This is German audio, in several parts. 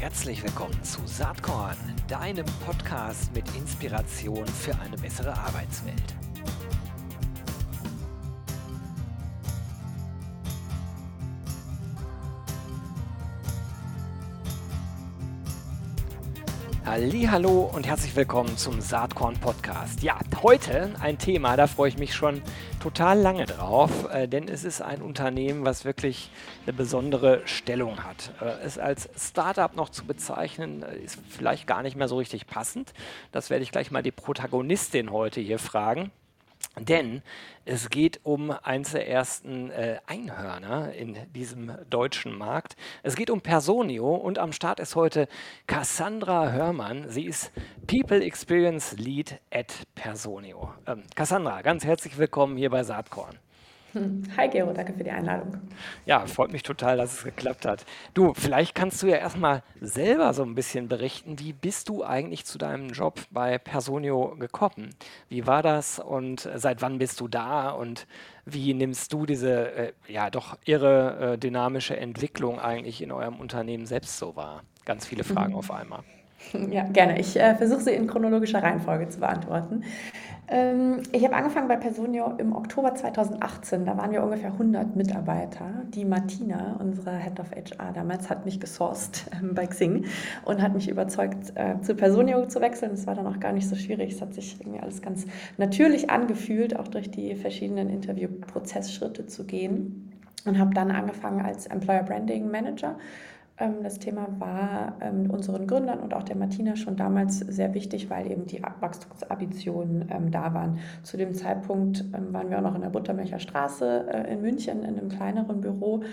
Herzlich willkommen zu Saatkorn, deinem Podcast mit Inspiration für eine bessere Arbeitswelt. Hallo und herzlich willkommen zum Saatkorn Podcast. Ja, heute ein Thema, da freue ich mich schon total lange drauf, äh, denn es ist ein Unternehmen, was wirklich eine besondere Stellung hat. Äh, es als Startup noch zu bezeichnen, äh, ist vielleicht gar nicht mehr so richtig passend. Das werde ich gleich mal die Protagonistin heute hier fragen. Denn es geht um eines der ersten äh, Einhörner in diesem deutschen Markt. Es geht um Personio und am Start ist heute Cassandra Hörmann. Sie ist People Experience Lead at Personio. Ähm, Cassandra, ganz herzlich willkommen hier bei Saatkorn. Hi Gero, danke für die Einladung. Ja, freut mich total, dass es geklappt hat. Du, vielleicht kannst du ja erstmal selber so ein bisschen berichten, wie bist du eigentlich zu deinem Job bei Personio gekommen? Wie war das und seit wann bist du da und wie nimmst du diese äh, ja doch irre äh, dynamische Entwicklung eigentlich in eurem Unternehmen selbst so wahr? Ganz viele Fragen mhm. auf einmal. Ja, gerne. Ich äh, versuche sie in chronologischer Reihenfolge zu beantworten. Ähm, ich habe angefangen bei Personio im Oktober 2018. Da waren wir ungefähr 100 Mitarbeiter. Die Martina, unsere Head of HR damals, hat mich gesourced ähm, bei Xing und hat mich überzeugt, äh, zu Personio zu wechseln. Das war dann auch gar nicht so schwierig. Es hat sich irgendwie alles ganz natürlich angefühlt, auch durch die verschiedenen Interviewprozessschritte zu gehen. Und habe dann angefangen als Employer Branding Manager das Thema war ähm, unseren Gründern und auch der Martina schon damals sehr wichtig, weil eben die Wachstumsambitionen ähm, da waren. Zu dem Zeitpunkt waren wir auch noch in der Buttermilcher Straße äh, in München in einem kleineren Büro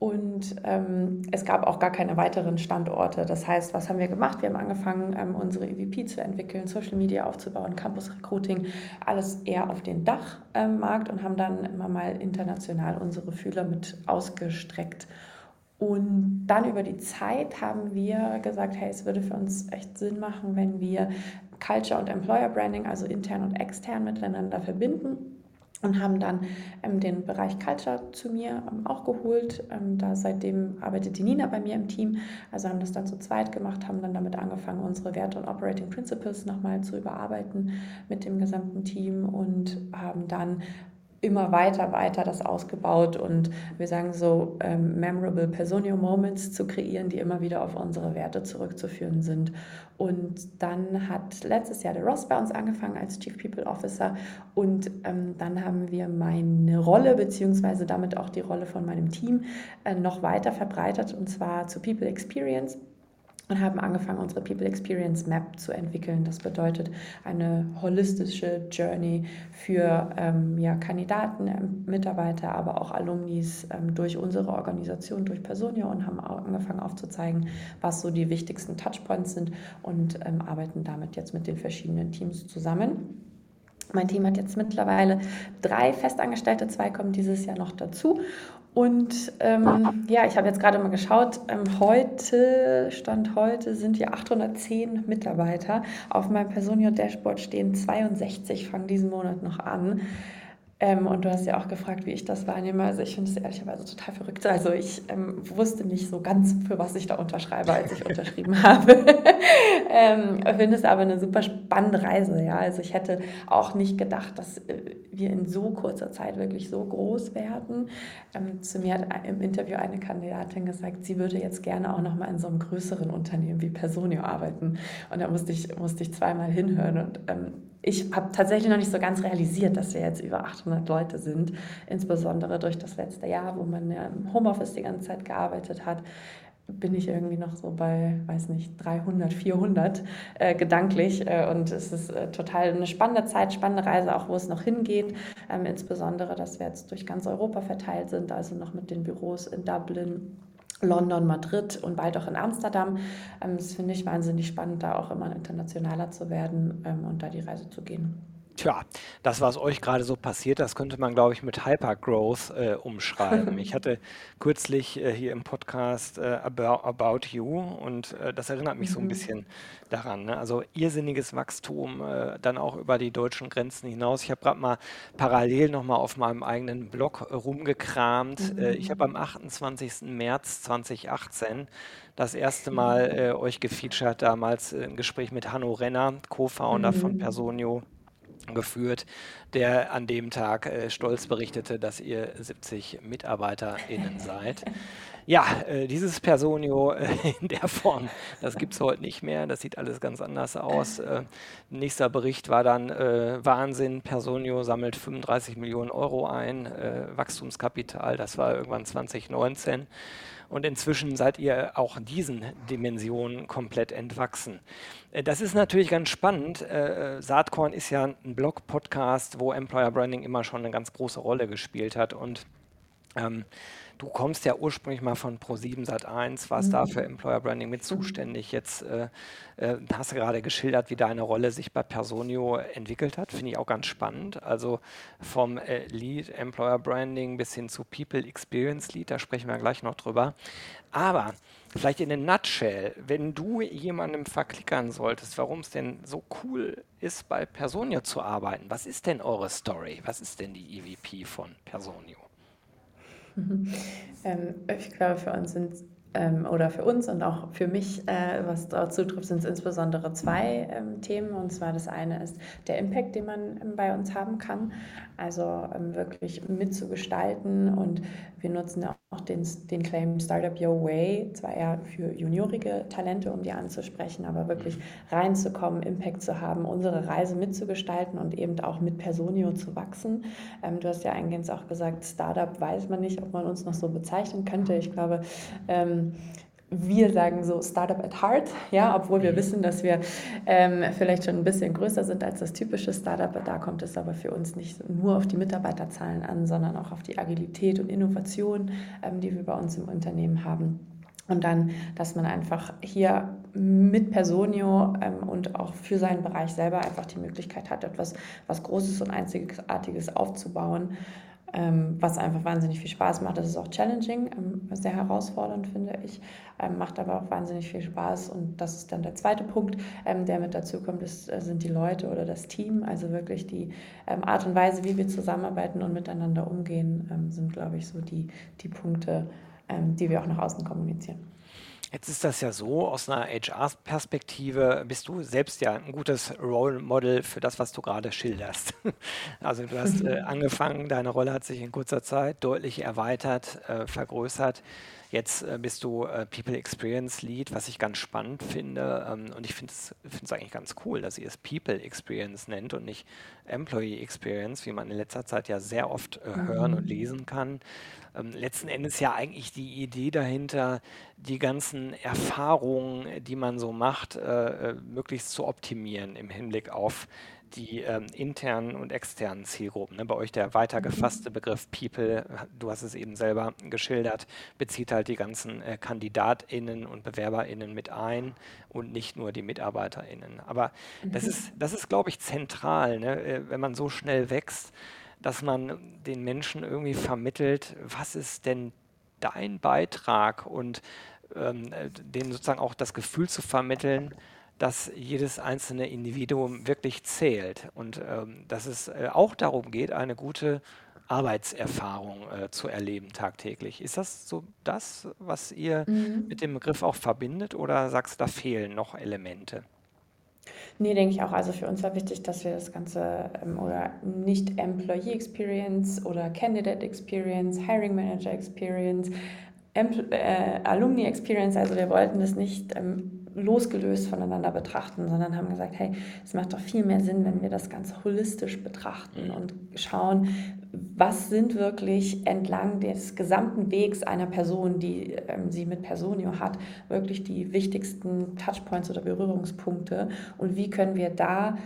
und ähm, es gab auch gar keine weiteren Standorte. Das heißt, was haben wir gemacht? Wir haben angefangen, ähm, unsere EVP zu entwickeln, Social Media aufzubauen, Campus Recruiting, alles eher auf den Dachmarkt ähm, und haben dann immer mal international unsere Fühler mit ausgestreckt. Und dann über die Zeit haben wir gesagt, hey, es würde für uns echt Sinn machen, wenn wir Culture und Employer Branding, also intern und extern miteinander verbinden und haben dann ähm, den Bereich Culture zu mir ähm, auch geholt. Ähm, da seitdem arbeitet die Nina bei mir im Team. Also haben das dann zu zweit gemacht, haben dann damit angefangen, unsere Werte und Operating Principles nochmal zu überarbeiten mit dem gesamten Team und haben dann immer weiter, weiter das ausgebaut und wir sagen so ähm, memorable Personio Moments zu kreieren, die immer wieder auf unsere Werte zurückzuführen sind. Und dann hat letztes Jahr der Ross bei uns angefangen als Chief People Officer und ähm, dann haben wir meine Rolle beziehungsweise damit auch die Rolle von meinem Team äh, noch weiter verbreitert und zwar zu People Experience und haben angefangen, unsere People Experience Map zu entwickeln. Das bedeutet eine holistische Journey für ähm, ja, Kandidaten, ähm, Mitarbeiter, aber auch Alumnis ähm, durch unsere Organisation, durch Personio und haben angefangen aufzuzeigen, was so die wichtigsten Touchpoints sind und ähm, arbeiten damit jetzt mit den verschiedenen Teams zusammen. Mein Team hat jetzt mittlerweile drei Festangestellte, zwei kommen dieses Jahr noch dazu. Und ähm, ja, ich habe jetzt gerade mal geschaut, ähm, heute, Stand heute, sind wir 810 Mitarbeiter. Auf meinem Personio-Dashboard stehen 62, fangen diesen Monat noch an. Ähm, und du hast ja auch gefragt, wie ich das wahrnehme. Also ich finde es ehrlicherweise total verrückt. Also ich ähm, wusste nicht so ganz, für was ich da unterschreibe, als ich unterschrieben habe. ähm, finde es aber eine super spannende Reise. Ja? Also ich hätte auch nicht gedacht, dass äh, wir in so kurzer Zeit wirklich so groß werden. Ähm, zu mir hat im Interview eine Kandidatin gesagt, sie würde jetzt gerne auch noch mal in so einem größeren Unternehmen wie Personio arbeiten. Und da musste ich, musste ich zweimal hinhören und ähm, ich habe tatsächlich noch nicht so ganz realisiert, dass wir jetzt über 800 Leute sind, insbesondere durch das letzte Jahr, wo man ja im Homeoffice die ganze Zeit gearbeitet hat bin ich irgendwie noch so bei, weiß nicht, 300, 400 äh, gedanklich. Äh, und es ist äh, total eine spannende Zeit, spannende Reise, auch wo es noch hingeht. Ähm, insbesondere, dass wir jetzt durch ganz Europa verteilt sind, also noch mit den Büros in Dublin, London, Madrid und bald auch in Amsterdam. Ähm, das finde ich wahnsinnig spannend, da auch immer internationaler zu werden ähm, und da die Reise zu gehen. Tja, das, was euch gerade so passiert, das könnte man, glaube ich, mit Hypergrowth äh, umschreiben. Ich hatte kürzlich äh, hier im Podcast äh, About, About You und äh, das erinnert mich so ein Mhm. bisschen daran. Ne? Also irrsinniges Wachstum, äh, dann auch über die deutschen Grenzen hinaus. Ich habe gerade mal parallel nochmal auf meinem eigenen Blog äh, rumgekramt. Äh, ich habe am Mhm. 28. März 2018 das erste Mal Mhm. äh, euch gefeatured, damals ein Gespräch mit Hanno Renner, Co-Founder von Mhm. Personio geführt, der an dem Tag äh, stolz berichtete, dass ihr 70 MitarbeiterInnen seid. Ja, äh, dieses Personio äh, in der Form, das gibt es heute nicht mehr. Das sieht alles ganz anders aus. Äh, nächster Bericht war dann äh, Wahnsinn. Personio sammelt 35 Millionen Euro ein, äh, Wachstumskapital. Das war irgendwann 2019. Und inzwischen seid ihr auch diesen Dimensionen komplett entwachsen. Äh, Das ist natürlich ganz spannend. Äh, äh, Saatkorn ist ja ein Blog-Podcast, wo Employer Branding immer schon eine ganz große Rolle gespielt hat. Und ähm, du kommst ja ursprünglich mal von Pro7 Sat1, warst da für Mhm. Employer Branding mit Mhm. zuständig. Jetzt äh, äh, hast du gerade geschildert, wie deine Rolle sich bei Personio entwickelt hat. Finde ich auch ganz spannend. Also vom äh, Lead Employer Branding bis hin zu People Experience Lead, da sprechen wir gleich noch drüber. Aber vielleicht in a nutshell, wenn du jemandem verklickern solltest, warum es denn so cool ist, bei Personio zu arbeiten, was ist denn eure Story? Was ist denn die EVP von Personio? Ähm, ich glaube, für uns sind ähm, oder für uns und auch für mich, äh, was dort zutrifft, sind es insbesondere zwei ähm, Themen. Und zwar das eine ist der Impact, den man ähm, bei uns haben kann. Also ähm, wirklich mitzugestalten. Und wir nutzen ja auch den, den Claim Startup Your Way, zwar eher für juniorige Talente, um die anzusprechen, aber wirklich reinzukommen, Impact zu haben, unsere Reise mitzugestalten und eben auch mit Personio zu wachsen. Ähm, du hast ja eingehend auch gesagt, Startup weiß man nicht, ob man uns noch so bezeichnen könnte. Ich glaube, ähm, wir sagen so Startup at Heart, ja, obwohl wir Mhm. wissen, dass wir ähm, vielleicht schon ein bisschen größer sind als das typische Startup. Da kommt es aber für uns nicht nur auf die Mitarbeiterzahlen an, sondern auch auf die Agilität und Innovation, ähm, die wir bei uns im Unternehmen haben. Und dann, dass man einfach hier mit Personio ähm, und auch für seinen Bereich selber einfach die Möglichkeit hat, etwas was Großes und Einzigartiges aufzubauen, ähm, was einfach wahnsinnig viel Spaß macht. Das ist auch challenging, ähm, sehr herausfordernd, finde ich, ähm, macht aber auch wahnsinnig viel Spaß. Und das ist dann der zweite Punkt, ähm, der mit dazu kommt, ist, äh, sind die Leute oder das Team. Also wirklich die ähm, Art und Weise, wie wir zusammenarbeiten und miteinander umgehen, ähm, sind, glaube ich, so die, die Punkte, die wir auch nach außen kommunizieren. Jetzt ist das ja so, aus einer HR-Perspektive bist du selbst ja ein gutes Role Model für das, was du gerade schilderst. Also du hast äh, angefangen, deine Rolle hat sich in kurzer Zeit deutlich erweitert, äh, vergrößert. Jetzt äh, bist du äh, People Experience Lead, was ich ganz spannend finde. Ähm, und ich finde es eigentlich ganz cool, dass ihr es People Experience nennt und nicht Employee Experience, wie man in letzter Zeit ja sehr oft äh, hören und Mhm. lesen kann. Ähm, letzten Endes ja eigentlich die Idee dahinter, die ganzen Erfahrungen, die man so macht, äh, äh, möglichst zu optimieren im Hinblick auf die ähm, internen und externen Zielgruppen. Ne? Bei euch der weiter Mhm. gefasste Begriff People, du hast es eben selber geschildert, bezieht halt die ganzen äh, KandidatInnen und BewerberInnen mit ein und nicht nur die MitarbeiterInnen. Aber das Mhm. ist, das ist, glaube ich, zentral, ne? äh, wenn man so schnell wächst, dass man den Menschen irgendwie vermittelt, was ist denn dein Beitrag und ähm, äh, denen sozusagen auch das Gefühl zu vermitteln, dass jedes einzelne Individuum wirklich zählt und ähm, dass es äh, auch darum geht, eine gute Arbeitserfahrung äh, zu erleben tagtäglich. Ist das so das, was ihr mit Mhm. dem Begriff auch verbindet oder sagst du, da fehlen noch Elemente? Nee, denke ich auch. Also für uns war wichtig, dass wir das Ganze ähm, oder nicht Employee Experience oder Candidate Experience, Hiring Manager Experience, Empl äh, Alumni Experience, also wir wollten das nicht ähm, losgelöst voneinander betrachten, sondern haben gesagt, hey, es macht doch viel mehr Sinn, wenn wir das Ganze holistisch betrachten Mhm. und schauen, was sind wirklich entlang des gesamten Wegs einer Person, die ähm, sie mit Personio hat, wirklich die wichtigsten Touchpoints oder Berührungspunkte und wie können wir da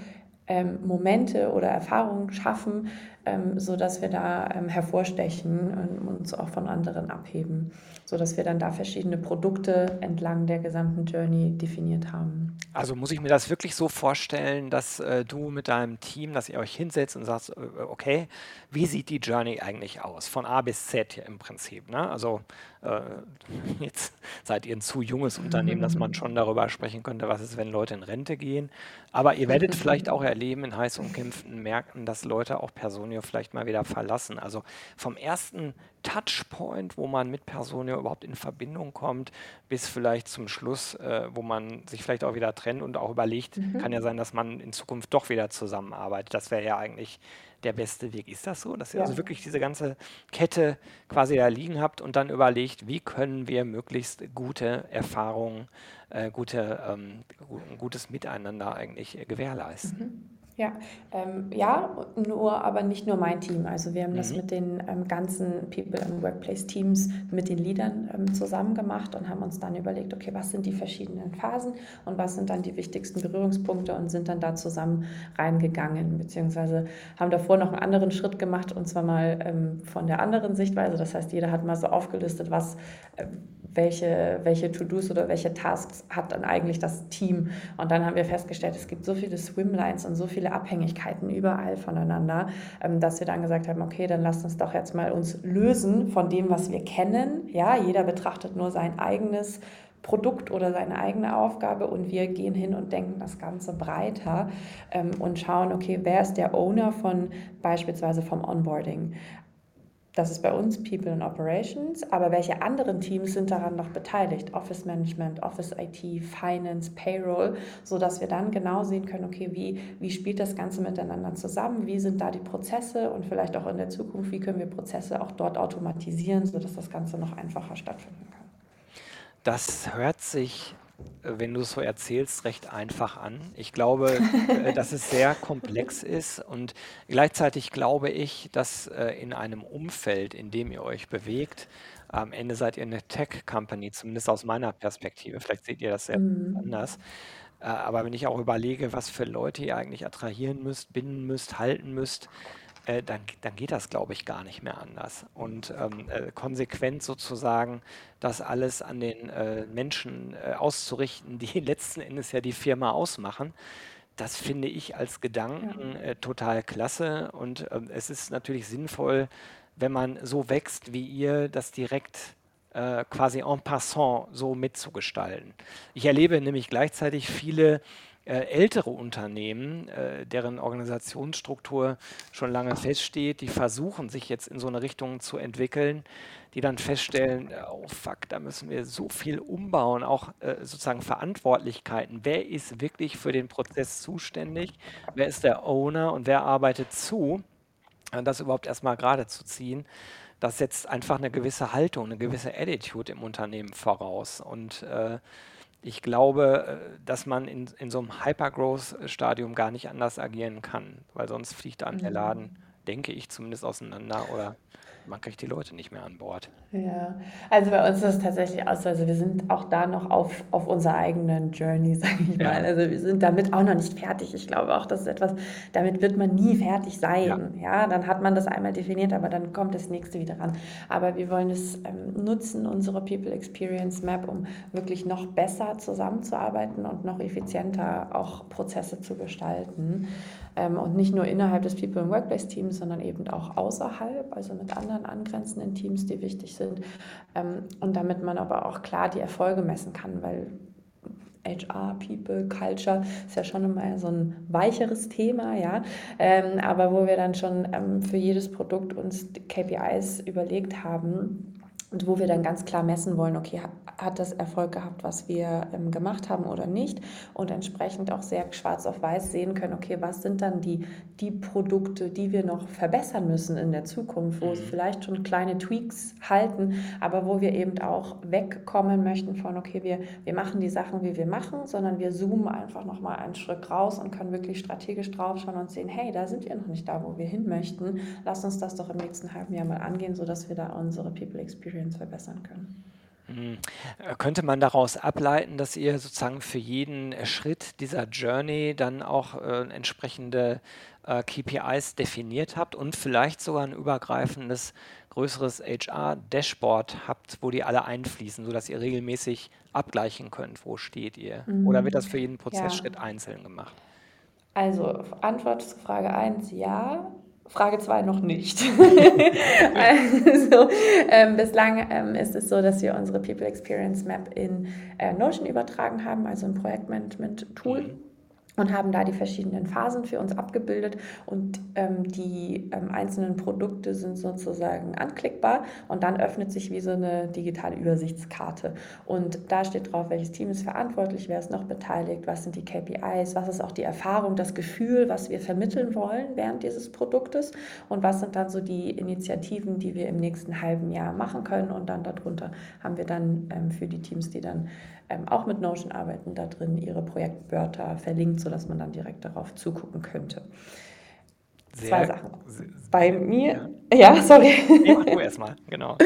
ähm, Momente oder Erfahrungen schaffen, ähm, sodass wir da ähm, hervorstechen und uns auch von anderen abheben. sodass wir dann da verschiedene Produkte entlang der gesamten Journey definiert haben. Also muss ich mir das wirklich so vorstellen, dass äh, du mit deinem Team, dass ihr euch hinsetzt und sagst, äh, okay, wie sieht die Journey eigentlich aus? Von A bis Z hier im Prinzip. Ne? Also äh, jetzt seid ihr ein zu junges Unternehmen, dass man schon darüber sprechen könnte, was ist, wenn Leute in Rente gehen. Aber ihr werdet vielleicht auch erleben in heiß umkämpften Märkten, dass Leute auch Personio vielleicht mal wieder verlassen. Also vom ersten Touchpoint, wo man mit Personio überhaupt in Verbindung kommt, bis vielleicht zum Schluss, äh, wo man sich vielleicht auch wieder trennt und auch überlegt, mhm. kann ja sein, dass man in Zukunft doch wieder zusammenarbeitet. Das wäre ja eigentlich der beste Weg. Ist das so, dass ihr ja. also wirklich diese ganze Kette quasi da liegen habt und dann überlegt, wie können wir möglichst gute Erfahrungen, äh, gute, ähm, gutes Miteinander eigentlich äh, gewährleisten? Mhm. Ja, ähm, ja, nur, aber nicht nur mein Team. Also wir haben mhm. das mit den ähm, ganzen People and Workplace Teams, mit den Leadern ähm, zusammen gemacht und haben uns dann überlegt, okay, was sind die verschiedenen Phasen und was sind dann die wichtigsten Berührungspunkte und sind dann da zusammen reingegangen, beziehungsweise haben davor noch einen anderen Schritt gemacht und zwar mal ähm, von der anderen Sichtweise. Das heißt, jeder hat mal so aufgelistet, was äh, welche, welche To-Dos oder welche Tasks hat dann eigentlich das Team. Und dann haben wir festgestellt, es gibt so viele Swimlines und so viele Abhängigkeiten überall voneinander, ähm, dass wir dann gesagt haben, okay, dann lasst uns doch jetzt mal uns lösen von dem, was wir kennen. Ja, jeder betrachtet nur sein eigenes Produkt oder seine eigene Aufgabe und wir gehen hin und denken das Ganze breiter ähm, und schauen, okay, wer ist der Owner von beispielsweise vom Onboarding? Das ist bei uns People and Operations, aber welche anderen Teams sind daran noch beteiligt? Office Management, Office IT, Finance, Payroll, sodass wir dann genau sehen können, okay, wie, wie spielt das Ganze miteinander zusammen? Wie sind da die Prozesse und vielleicht auch in der Zukunft, wie können wir Prozesse auch dort automatisieren, sodass das Ganze noch einfacher stattfinden kann? Das hört sich wenn du es so erzählst, recht einfach an. Ich glaube, äh, dass es sehr komplex ist und gleichzeitig glaube ich, dass äh, in einem Umfeld, in dem ihr euch bewegt, am Ende seid ihr eine Tech-Company, zumindest aus meiner Perspektive. Vielleicht seht ihr das sehr Mhm. anders. Äh, aber wenn ich auch überlege, was für Leute ihr eigentlich attrahieren müsst, binden müsst, halten müsst, äh, dann, dann geht das, glaube ich, gar nicht mehr anders. Und ähm, äh, konsequent sozusagen das alles an den äh, Menschen äh, auszurichten, die letzten Endes ja die Firma ausmachen, das finde ich als Gedanken äh, total klasse. Und ähm, es ist natürlich sinnvoll, wenn man so wächst wie ihr, das direkt äh, quasi en passant so mitzugestalten. Ich erlebe nämlich gleichzeitig viele ältere Unternehmen, äh, deren Organisationsstruktur schon lange feststeht, die versuchen, sich jetzt in so eine Richtung zu entwickeln, die dann feststellen, äh, oh fuck, da müssen wir so viel umbauen, auch äh, sozusagen Verantwortlichkeiten. Wer ist wirklich für den Prozess zuständig? Wer ist der Owner und wer arbeitet zu? Das überhaupt erstmal gerade zu ziehen das setzt einfach eine gewisse Haltung, eine gewisse Attitude im Unternehmen voraus. Und äh, ich glaube, äh, dass man in, in so einem Hypergrowth-Stadium gar nicht anders agieren kann, weil sonst fliegt dann der. Laden, denke ich, zumindest auseinander oder man kriegt die Leute nicht mehr an Bord. Ja, also bei uns ist es tatsächlich auch so, also wir sind auch da noch auf, auf unserer eigenen Journey, sage ich ja. mal. Also wir sind damit auch noch nicht fertig. Ich glaube auch, das ist etwas, damit wird man nie fertig sein. Ja, ja dann hat man das einmal definiert, aber dann kommt das nächste wieder ran. Aber wir wollen es ähm, nutzen, unsere People Experience Map, um wirklich noch besser zusammenzuarbeiten und noch effizienter auch Prozesse zu gestalten. Ähm, und nicht nur innerhalb des People and Workplace Teams, sondern eben auch außerhalb, also mit anderen angrenzenden Teams, die wichtig sind. Ähm, und damit man aber auch klar die Erfolge messen kann, weil HR, People, Culture ist ja schon immer so ein weicheres Thema, ja. Ähm, aber wo wir dann schon ähm, für jedes Produkt uns KPIs überlegt haben, und wo wir dann ganz klar messen wollen, okay, hat das Erfolg gehabt, was wir ähm, gemacht haben oder nicht und entsprechend auch sehr schwarz auf weiß sehen können, okay, was sind dann die, die Produkte, die wir noch verbessern müssen in der Zukunft, wo mhm. vielleicht schon kleine Tweaks halten, aber wo wir eben auch wegkommen möchten von, okay, wir, wir machen die Sachen, wie wir machen, sondern wir zoomen einfach nochmal einen Schritt raus und können wirklich strategisch draufschauen und sehen, hey, da sind wir noch nicht da, wo wir hin möchten. Lass uns das doch im nächsten halben Jahr mal angehen, sodass wir da unsere People Experience Experience verbessern können. Hm. Äh, könnte man daraus ableiten, dass ihr sozusagen für jeden äh, Schritt dieser Journey dann auch äh, entsprechende äh, KPIs definiert habt und vielleicht sogar ein übergreifendes größeres HR-Dashboard habt, wo die alle einfließen, sodass ihr regelmäßig abgleichen könnt, wo steht ihr? Oder wird das für jeden Ja. Prozessschritt einzeln gemacht? Also Antwort zu Frage 1, ja. Frage 2 noch nicht. also, ähm, bislang ähm, ist es so, dass wir unsere People Experience Map in äh, Notion übertragen haben, also ein Projektmanagement-Tool. Mhm. Und haben da die verschiedenen Phasen für uns abgebildet. Und ähm, die ähm, einzelnen Produkte sind sozusagen anklickbar und dann öffnet sich wie so eine digitale Übersichtskarte. Und da steht drauf, welches Team ist verantwortlich, wer ist noch beteiligt, was sind die KPIs, was ist auch die Erfahrung, das Gefühl, was wir vermitteln wollen während dieses Produktes und was sind dann so die Initiativen, die wir im nächsten halben Jahr machen können. Und dann darunter haben wir dann ähm, für die Teams, die dann ähm, auch mit Notion arbeiten, da drin ihre Projektwörter verlinkt, sodass man dann direkt darauf zugucken könnte. Zwei Sehr, Sachen. sehr, Bei mir, ja. ja, sorry. Nee, mach du erstmal, genau.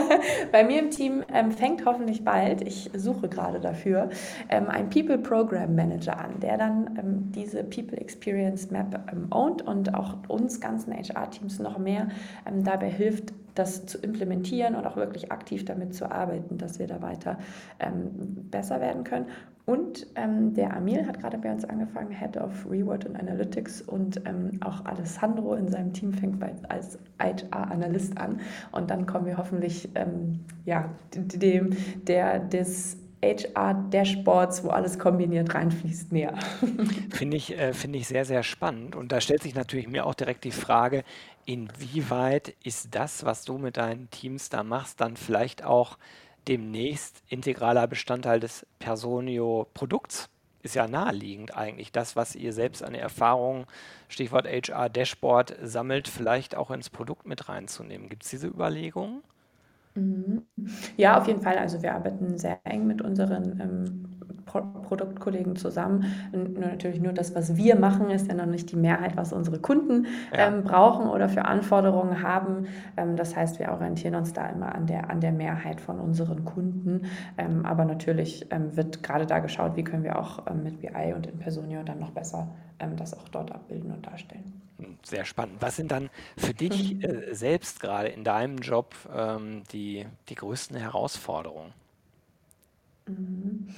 Bei mir im Team ähm, fängt hoffentlich bald, ich suche gerade dafür, ähm, ein People Program Manager an, der dann ähm, diese People Experience Map ähm, ownt und auch uns ganzen HR-Teams noch mehr ähm, dabei hilft, das zu implementieren und auch wirklich aktiv damit zu arbeiten, dass wir da weiter ähm, besser werden können. Und ähm, der Amil hat gerade bei uns angefangen, Head of Reward und Analytics und ähm, auch Alessandro in seinem Team fängt bei, als HR-Analyst an. Und dann kommen wir hoffentlich ähm, ja, dem, der, des HR-Dashboards, wo alles kombiniert reinfließt, näher. Finde ich, äh, finde ich sehr, sehr spannend. Und da stellt sich natürlich mir auch direkt die Frage, inwieweit ist das, was du mit deinen Teams da machst, dann vielleicht auch demnächst integraler Bestandteil des Personio-Produkts? Ist ja naheliegend eigentlich, das, was ihr selbst an Erfahrung, Stichwort HR-Dashboard, sammelt, vielleicht auch ins Produkt mit reinzunehmen. Gibt es diese Überlegungen? Mhm. Ja, auf jeden Fall. Also wir arbeiten sehr eng mit unseren ähm, Pro Produktkollegen zusammen. Und nur natürlich nur das, was wir machen, ist ja noch nicht die Mehrheit, was unsere Kunden Ja. ähm, brauchen oder für Anforderungen haben. Ähm, das heißt, wir orientieren uns da immer an der, an der Mehrheit von unseren Kunden. Ähm, aber natürlich ähm, wird gerade da geschaut, wie können wir auch ähm, mit BI und in Personio dann noch besser ähm, das auch dort abbilden und darstellen. Hm, Sehr spannend. Was sind dann für dich äh, selbst gerade in deinem Job die, die größten Herausforderungen? Mhm.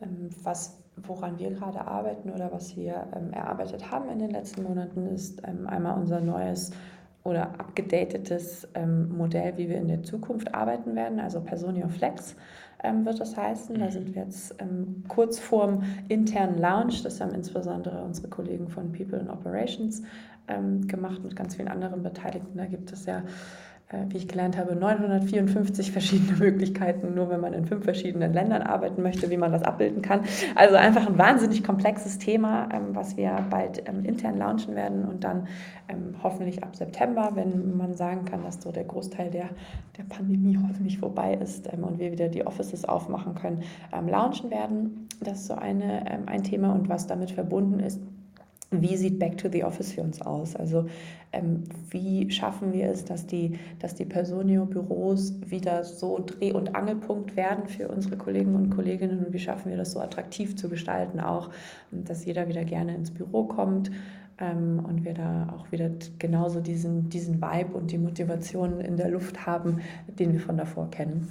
Ähm, Was, woran wir gerade arbeiten oder was wir ähm, erarbeitet haben in den letzten Monaten, ist ähm, einmal unser neues oder abgedatetes ähm, Modell, wie wir in der Zukunft arbeiten werden, also Personio Flex ähm, wird das heißen. Da sind wir jetzt ähm, kurz vorm internen Launch. Das haben insbesondere unsere Kollegen von People and Operations gemacht mit ganz vielen anderen Beteiligten. Da gibt es ja wie ich gelernt habe, 954 verschiedene Möglichkeiten, nur wenn man in fünf verschiedenen Ländern arbeiten möchte, wie man das abbilden kann. Also einfach ein wahnsinnig komplexes Thema, ähm, was wir bald ähm, intern launchen werden und dann ähm, hoffentlich ab September, wenn man sagen kann, dass so der Großteil der, der Pandemie hoffentlich vorbei ist und wir wieder die Offices aufmachen können, launchen werden. Das ist so eine, ein Thema und was damit verbunden ist, wie sieht Back to the Office für uns aus? Also ähm, wie schaffen wir es, dass die, dass die Personio-Büros wieder so Dreh- und Angelpunkt werden für unsere Kollegen und Kolleginnen und wie schaffen wir das so attraktiv zu gestalten auch, dass jeder wieder gerne ins Büro kommt ähm, und wir da auch wieder genauso diesen, diesen Vibe und die Motivation in der Luft haben, den wir von davor kennen.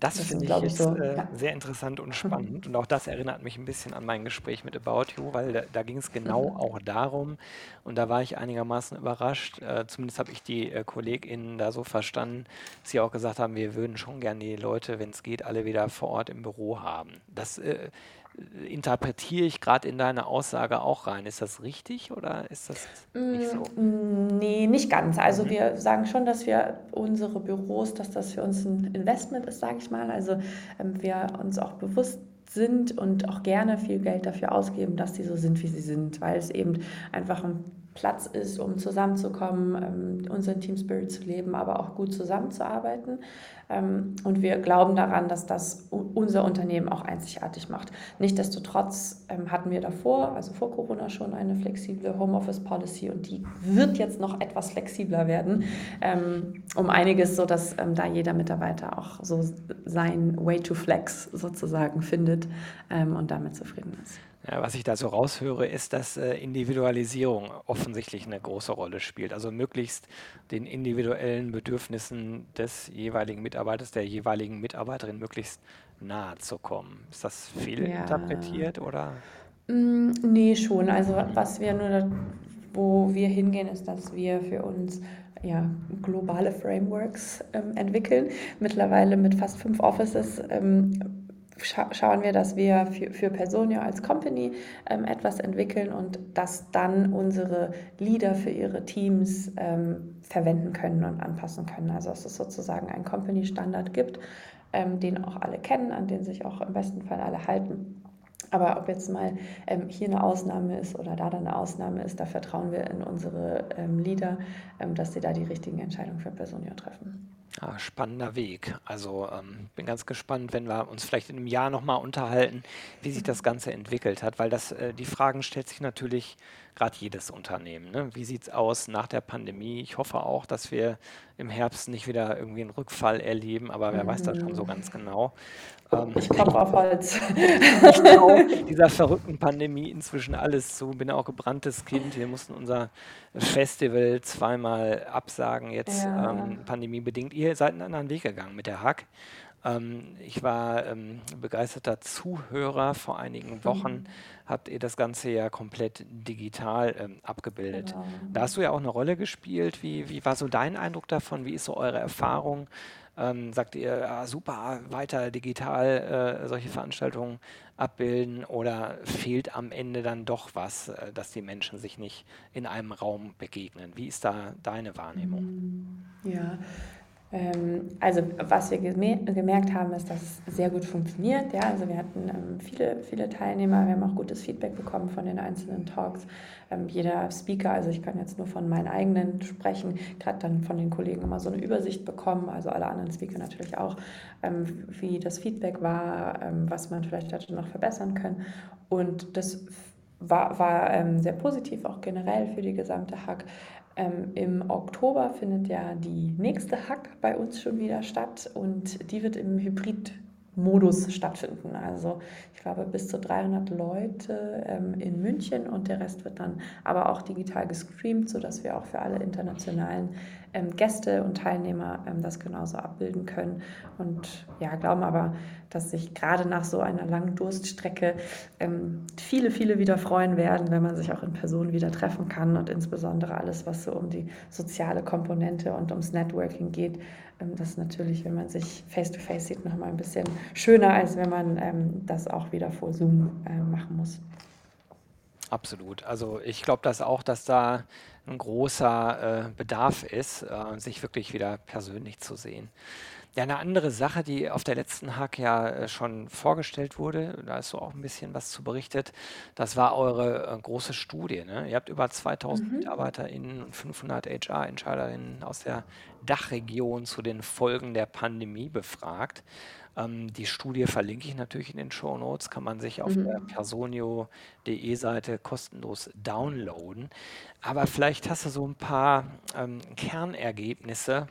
Das Das finde ich ich, so, äh, ja. sehr interessant und spannend. Und auch das erinnert mich ein bisschen an mein Gespräch mit About You, weil da, da ging es genau auch darum. Und da war ich einigermaßen überrascht. Äh, zumindest habe ich die äh, KollegInnen da so verstanden, dass sie auch gesagt haben, wir würden schon gerne die Leute, wenn es geht, alle wieder vor Ort im Büro haben. Das äh, interpretiere ich gerade in deine Aussage auch rein. Ist das richtig oder ist das nicht so? Mm, Nee, nicht ganz. Also Mhm. wir sagen schon, dass wir unsere Büros, dass das für uns ein Investment ist, sage ich mal. Also ähm, wir uns auch bewusst sind und auch gerne viel Geld dafür ausgeben, dass die so sind, wie sie sind, weil es eben einfach ein Platz ist, um zusammenzukommen, ähm, unseren Team Spirit zu leben, aber auch gut zusammenzuarbeiten. Ähm, und wir glauben daran, dass das unser Unternehmen auch einzigartig macht. Nichtsdestotrotz ähm, hatten wir davor, also vor Corona schon eine flexible Homeoffice Policy und die wird jetzt noch etwas flexibler werden, um einiges, so dass ähm, da jeder Mitarbeiter auch so sein Way to Flex sozusagen findet und damit zufrieden ist. Ja, was ich da so raushöre, ist, dass äh, Individualisierung offensichtlich eine große Rolle spielt. Also möglichst den individuellen Bedürfnissen des jeweiligen Mitarbeiters, der jeweiligen Mitarbeiterin möglichst nahe zu kommen. Ist das fehlinterpretiert Ja. oder? Mm, nee, schon. Also was wir nur, da- wo wir hingehen, ist, dass wir für uns ja, globale Frameworks ähm, entwickeln. Mittlerweile mit fast fünf Offices ähm, scha schauen wir, dass wir für, für Personio als Company ähm, etwas entwickeln und das dann unsere Leader für ihre Teams ähm, verwenden können und anpassen können. Also dass es sozusagen einen Company-Standard gibt, ähm, den auch alle kennen, an den sich auch im besten Fall alle halten. Aber ob jetzt mal ähm, hier eine Ausnahme ist oder da dann eine Ausnahme ist, da vertrauen wir in unsere ähm, Leader, ähm, dass sie da die richtigen Entscheidungen für Personio treffen. Ja, spannender Weg. Also ähm, bin ganz gespannt, wenn wir uns vielleicht in einem Jahr nochmal unterhalten, wie sich das Ganze entwickelt hat, weil das äh, die Fragen stellt sich natürlich gerade jedes Unternehmen. Ne? Wie sieht es aus nach der Pandemie? Ich hoffe auch, dass wir im Herbst nicht wieder irgendwie einen Rückfall erleben, aber wer weiß das schon so Mhm. ganz genau. Ähm, Ich klopfe auf Holz. ich traue dieser verrückten Pandemie inzwischen alles zu. Bin auch gebranntes Kind. Wir mussten unser Festival zweimal absagen, jetzt Ja. ähm, pandemiebedingt. Ihr seid einen anderen Weg gegangen mit der Hack. Ähm, ich war ähm, begeisterter Zuhörer. Vor einigen Wochen Mhm. habt ihr das Ganze ja komplett digital ähm, abgebildet. Genau. Da hast du ja auch eine Rolle gespielt. Wie, wie war so dein Eindruck davon? Wie ist so eure Erfahrung? Ähm, sagt ihr, ja, super, weiter digital äh, solche Veranstaltungen abbilden oder fehlt am Ende dann doch was, äh, dass die Menschen sich nicht in einem Raum begegnen? Wie ist da deine Wahrnehmung? Mhm. Ja, also was wir geme gemerkt haben, ist, dass es sehr gut funktioniert. Ja, also wir hatten ähm, viele, viele Teilnehmer, wir haben auch gutes Feedback bekommen von den einzelnen Talks. Ähm, jeder Speaker, also ich kann jetzt nur von meinen eigenen sprechen, gerade dann von den Kollegen immer so eine Übersicht bekommen, also alle anderen Speaker natürlich auch, ähm, wie das Feedback war, ähm, was man vielleicht hätte noch verbessern können. Und das war, war ähm, sehr positiv, auch generell für die gesamte Hack. Ähm, Im Oktober findet ja die nächste Hack bei uns schon wieder statt und die wird im Hybrid-Modus stattfinden. Also ich glaube bis zu 300 Leute ähm, in München und der Rest wird dann aber auch digital gestreamt, sodass wir auch für alle internationalen ähm, Gäste und Teilnehmer ähm, das genauso abbilden können. Und ja, glauben aber, dass sich gerade nach so einer langen Durststrecke ähm, viele, viele wieder freuen werden, wenn man sich auch in Person wieder treffen kann und insbesondere alles, was so um die soziale Komponente und ums Networking geht. Ähm, das ist natürlich, wenn man sich face-to-face sieht, nochmal ein bisschen schöner, als wenn man ähm, das auch wieder vor Zoom äh, machen muss. Absolut. Also ich glaube das auch, dass da ein großer äh, Bedarf ist, äh, sich wirklich wieder persönlich zu sehen. Ja, eine andere Sache, die auf der letzten Hack ja äh, schon vorgestellt wurde, da ist so auch ein bisschen was zu berichtet, das war eure äh, große Studie. Ne? Ihr habt über 2000 Mhm. MitarbeiterInnen und 500 HR-EntscheiderInnen aus der Dachregion zu den Folgen der Pandemie befragt. Ähm, die Studie verlinke ich natürlich in den Show Notes, kann man sich auf der Mhm. personio.de Seite kostenlos downloaden. Aber vielleicht hast du so ein paar ähm, Kernergebnisse,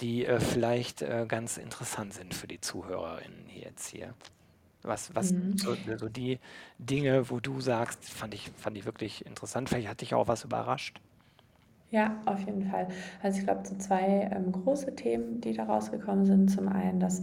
die äh, vielleicht äh, ganz interessant sind für die ZuhörerInnen hier jetzt hier. Was, was Mhm. so, so die Dinge, wo du sagst, fand ich, fand ich wirklich interessant. Vielleicht hat dich auch was überrascht. Ja, auf jeden Fall. Also ich glaube, so zwei ähm, große Themen, die da rausgekommen sind. Zum einen, dass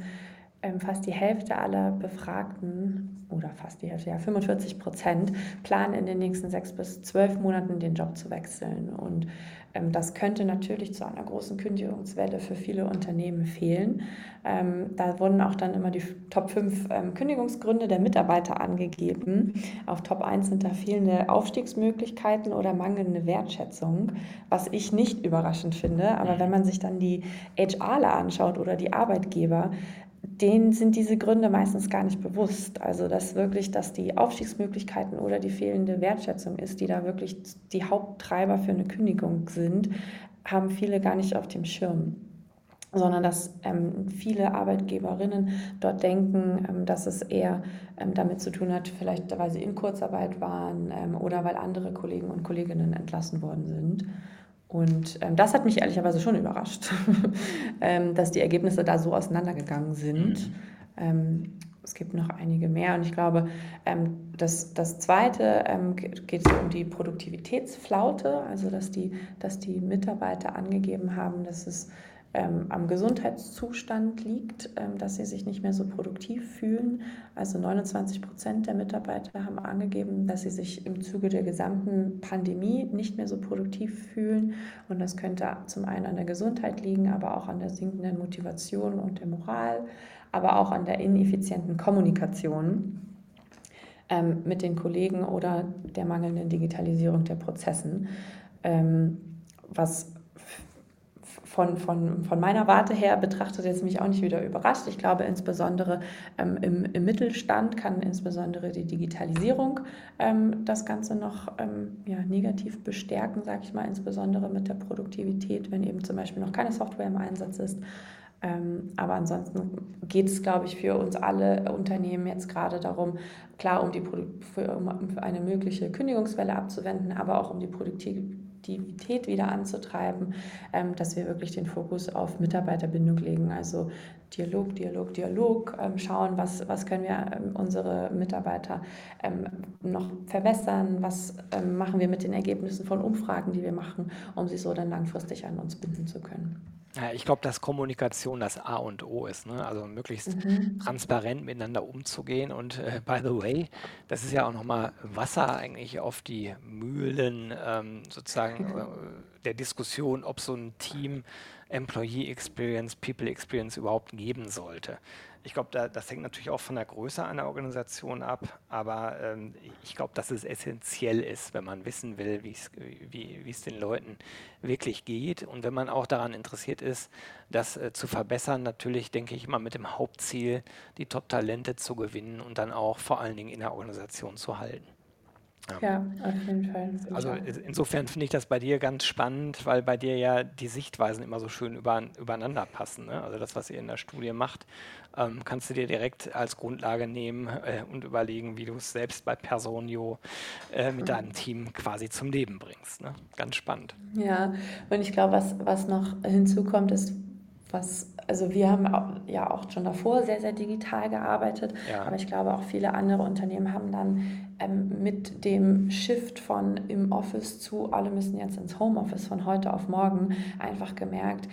ähm, fast die Hälfte aller Befragten oder fast die Hälfte, ja 45 Prozent, planen in den nächsten sechs bis zwölf Monaten den Job zu wechseln. Und ähm, das könnte natürlich zu einer großen Kündigungswelle für viele Unternehmen fehlen. Ähm, da wurden auch dann immer die Top 5 ähm, Kündigungsgründe der Mitarbeiter angegeben. Auf Top 1 sind da fehlende Aufstiegsmöglichkeiten oder mangelnde Wertschätzung, was ich nicht überraschend finde. Aber wenn man sich dann die HRler anschaut oder die Arbeitgeber, denen sind diese Gründe meistens gar nicht bewusst. Also dass wirklich, dass die Aufstiegsmöglichkeiten oder die fehlende Wertschätzung ist, die da wirklich die Haupttreiber für eine Kündigung sind, haben viele gar nicht auf dem Schirm sondern dass ähm, viele Arbeitgeberinnen dort denken, ähm, dass es eher ähm, damit zu tun hat, vielleicht weil sie in Kurzarbeit waren ähm, oder weil andere Kollegen und Kolleginnen entlassen worden sind. Und ähm, das hat mich ehrlicherweise schon überrascht, ähm, dass die Ergebnisse da so auseinandergegangen sind. Mhm. es gibt noch einige mehr und ich glaube, das, das Zweite geht um die Produktivitätsflaute, also dass die, dass die Mitarbeiter angegeben haben, dass es ähm, am Gesundheitszustand liegt, ähm, dass sie sich nicht mehr so produktiv fühlen. Also 29 Prozent der Mitarbeiter haben angegeben, dass sie sich im Zuge der gesamten Pandemie nicht mehr so produktiv fühlen. Und das könnte zum einen an der Gesundheit liegen, aber auch an der sinkenden Motivation und der Moral, aber auch an der ineffizienten Kommunikation ähm, mit den Kollegen oder der mangelnden Digitalisierung der Prozessen. Ähm, was von, von, von meiner Warte her betrachtet jetzt mich auch nicht wieder überrascht. Ich glaube insbesondere ähm, im, im Mittelstand kann insbesondere die Digitalisierung ähm, das Ganze noch ähm, ja, negativ bestärken, sage ich mal, insbesondere mit der Produktivität, wenn eben zum Beispiel noch keine Software im Einsatz ist. Ähm, aber ansonsten geht es, glaube ich, für uns alle Unternehmen jetzt gerade darum, klar, um, die für, um eine mögliche Kündigungswelle abzuwenden, aber auch um die Produktivität Produktivität wieder anzutreiben, ähm, dass wir wirklich den Fokus auf Mitarbeiterbindung legen. Also Dialog, Dialog, Dialog, ähm, schauen, was, was können wir ähm, unsere Mitarbeiter noch verbessern, was machen wir mit den Ergebnissen von Umfragen, die wir machen, um sie so dann langfristig an uns binden zu können. Ja, ich glaube, dass Kommunikation das A und O ist, ne? Also möglichst Mhm. transparent miteinander umzugehen. Und äh, by the way, das ist ja auch nochmal Wasser eigentlich auf die Mühlen ähm, sozusagen äh, der Diskussion, ob so ein Team Employee Experience, People Experience überhaupt geben sollte. Ich glaube, da, das hängt natürlich auch von der Größe einer Organisation ab, aber ähm, ich glaube, dass es essentiell ist, wenn man wissen will, wie es den Leuten wirklich geht und wenn man auch daran interessiert ist, das äh, zu verbessern, natürlich denke ich immer mit dem Hauptziel, die Top-Talente zu gewinnen und dann auch vor allen Dingen in der Organisation zu halten. Ja, auf jeden Fall. Also insofern finde ich das bei dir ganz spannend, weil bei dir ja die Sichtweisen immer so schön über, übereinander passen. Ne? Also das, was ihr in der Studie macht, ähm, kannst du dir direkt als Grundlage nehmen äh, und überlegen, wie du es selbst bei Personio äh, mit deinem Team quasi zum Leben bringst. Ne? Ganz spannend. Ja, und ich glaube, was, was noch hinzukommt, ist, was, also wir haben auch, ja auch schon davor sehr, sehr digital gearbeitet, ja. aber ich glaube auch viele andere Unternehmen haben dann ähm, mit dem Shift von im Office zu alle müssen jetzt ins Homeoffice von heute auf morgen einfach gemerkt,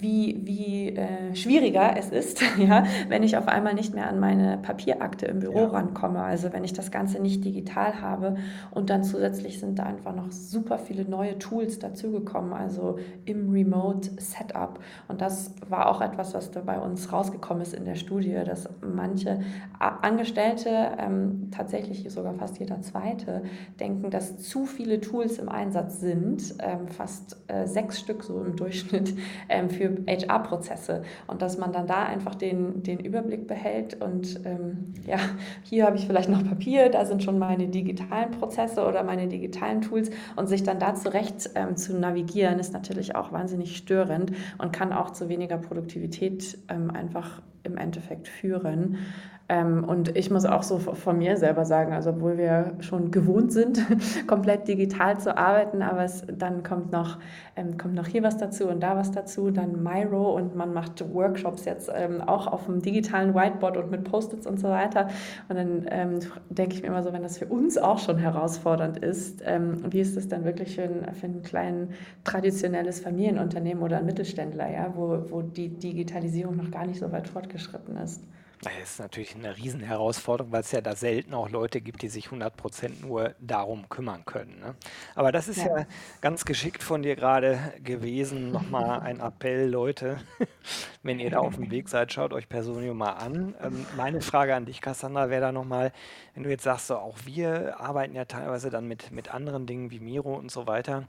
wie, wie äh, schwieriger es ist, ja, wenn ich auf einmal nicht mehr an meine Papierakte im Büro ja. rankomme. Also wenn ich das Ganze nicht digital habe und dann zusätzlich sind da einfach noch super viele neue Tools dazugekommen, also im Remote Setup. Und das war auch etwas, was da bei uns rausgekommen ist in der Studie, dass manche Angestellte, ähm, tatsächlich sogar fast jeder zweite, denken, dass zu viele Tools im Einsatz sind, ähm, fast äh, sechs Stück so im Durchschnitt ähm, für HR-Prozesse und dass man dann da einfach den, den Überblick behält und ähm, ja, hier habe ich vielleicht noch Papier, da sind schon meine digitalen Prozesse oder meine digitalen Tools und sich dann da zurecht ähm, zu navigieren, ist natürlich auch wahnsinnig störend und kann auch zu weniger Produktivität ähm, einfach im Endeffekt führen. Ähm, und ich muss auch so von mir selber sagen, also obwohl wir schon gewohnt sind, komplett digital zu arbeiten, aber es, dann kommt noch, ähm, kommt noch hier was dazu und da was dazu, dann Miro und man macht Workshops jetzt ähm, auch auf dem digitalen Whiteboard und mit Post-its und so weiter. Und dann ähm, denke ich mir immer so, wenn das für uns auch schon herausfordernd ist, ähm, wie ist das dann wirklich für ein, für ein kleines traditionelles Familienunternehmen oder ein Mittelständler, ja, wo, wo die Digitalisierung noch gar nicht so weit fortgeschritten ist? Das ist natürlich eine Riesenherausforderung, weil es ja da selten auch Leute gibt, die sich 100% nur darum kümmern können. Ne? Aber das ist ja. ja ganz geschickt von dir gerade gewesen. Nochmal ein Appell, Leute, wenn ihr da auf dem Weg seid, schaut euch Personio mal an. Ähm, meine Frage an dich, Cassandra, wäre da nochmal, wenn du jetzt sagst, so, auch wir arbeiten ja teilweise dann mit, mit anderen Dingen wie Miro und so weiter.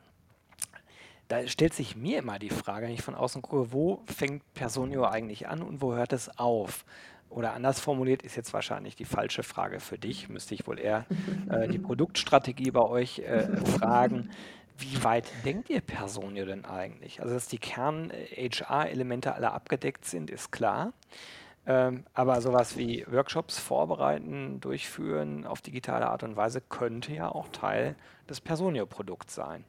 Da stellt sich mir immer die Frage, wenn ich von außen gucke, wo fängt Personio eigentlich an und wo hört es auf? Oder anders formuliert ist jetzt wahrscheinlich die falsche Frage für dich, müsste ich wohl eher äh, die Produktstrategie bei euch äh, fragen. Wie weit denkt ihr Personio denn eigentlich? Also, dass die Kern-HR-Elemente alle abgedeckt sind, ist klar. Ähm, aber sowas wie Workshops vorbereiten, durchführen auf digitale Art und Weise könnte ja auch Teil des Personio-Produkts sein.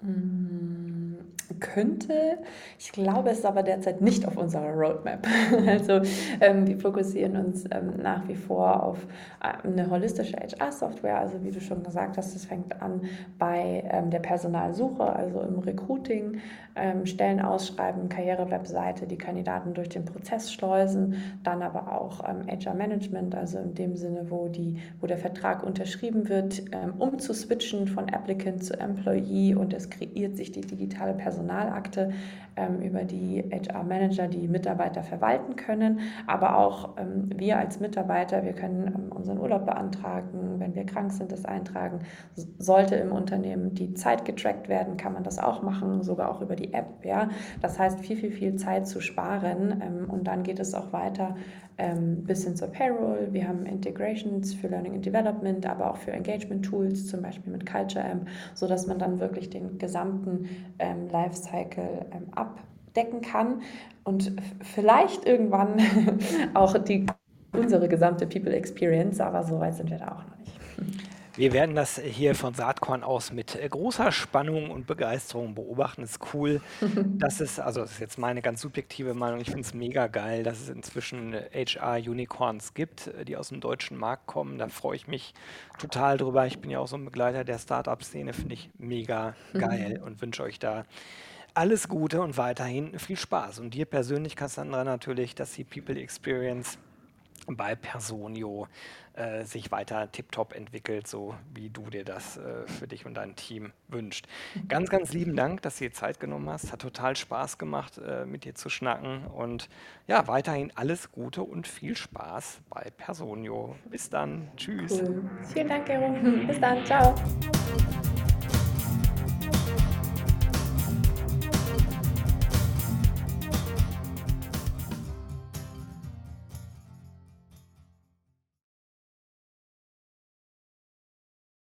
Hm, könnte. Ich glaube, es ist aber derzeit nicht auf unserer Roadmap. Also ähm, wir fokussieren uns ähm, nach wie vor auf äh, eine holistische HR-Software. Also wie du schon gesagt hast, das fängt an bei ähm, der Personalsuche, also im Recruiting, ähm, Stellen ausschreiben, Karrierewebseite, die Kandidaten durch den Prozess schleusen, dann aber auch ähm, HR-Management, also in dem Sinne, wo, die, wo der Vertrag unterschrieben wird, ähm, um zu switchen von Applicant zu Employee und es kreiert sich die digitale Personalakte, ähm, über die HR-Manager die Mitarbeiter verwalten können, aber auch ähm, wir als Mitarbeiter, wir können ähm, unseren Urlaub beantragen, wenn wir krank sind, das eintragen. Sollte im Unternehmen die Zeit getrackt werden, kann man das auch machen, sogar auch über die App. Ja? Das heißt, viel, viel, viel Zeit zu sparen und dann geht es auch weiter bis hin zur Payroll. Wir haben Integrations für Learning and Development, aber auch für Engagement Tools, zum Beispiel mit Culture Amp, sodass man dann wirklich den gesamten ähm, Lifecycle ähm, abdecken kann und vielleicht irgendwann auch die, unsere gesamte People Experience, aber so weit sind wir da auch noch nicht. Wir werden das hier von Saatkorn aus mit äh, großer Spannung und Begeisterung beobachten. Es ist cool, dass es, also das ist jetzt meine ganz subjektive Meinung, ich finde es mega geil, dass es inzwischen HR-Unicorns gibt, äh, die aus dem deutschen Markt kommen. Da freue ich mich total drüber. Ich bin ja auch so ein Begleiter der Startup-Szene, finde ich mega geil und wünsche euch da alles Gute und weiterhin viel Spaß. Und dir persönlich, Cassandra, natürlich, dass die People Experience bei Personio äh, sich weiter tiptop entwickelt, so wie du dir das äh, für dich und dein Team wünscht. Ganz, ganz lieben Dank, dass du dir Zeit genommen hast. Hat total Spaß gemacht, äh, mit dir zu schnacken. Und ja, weiterhin alles Gute und viel Spaß bei Personio. Bis dann. Tschüss. Cool. Vielen Dank, Gero. Bis dann. Ciao.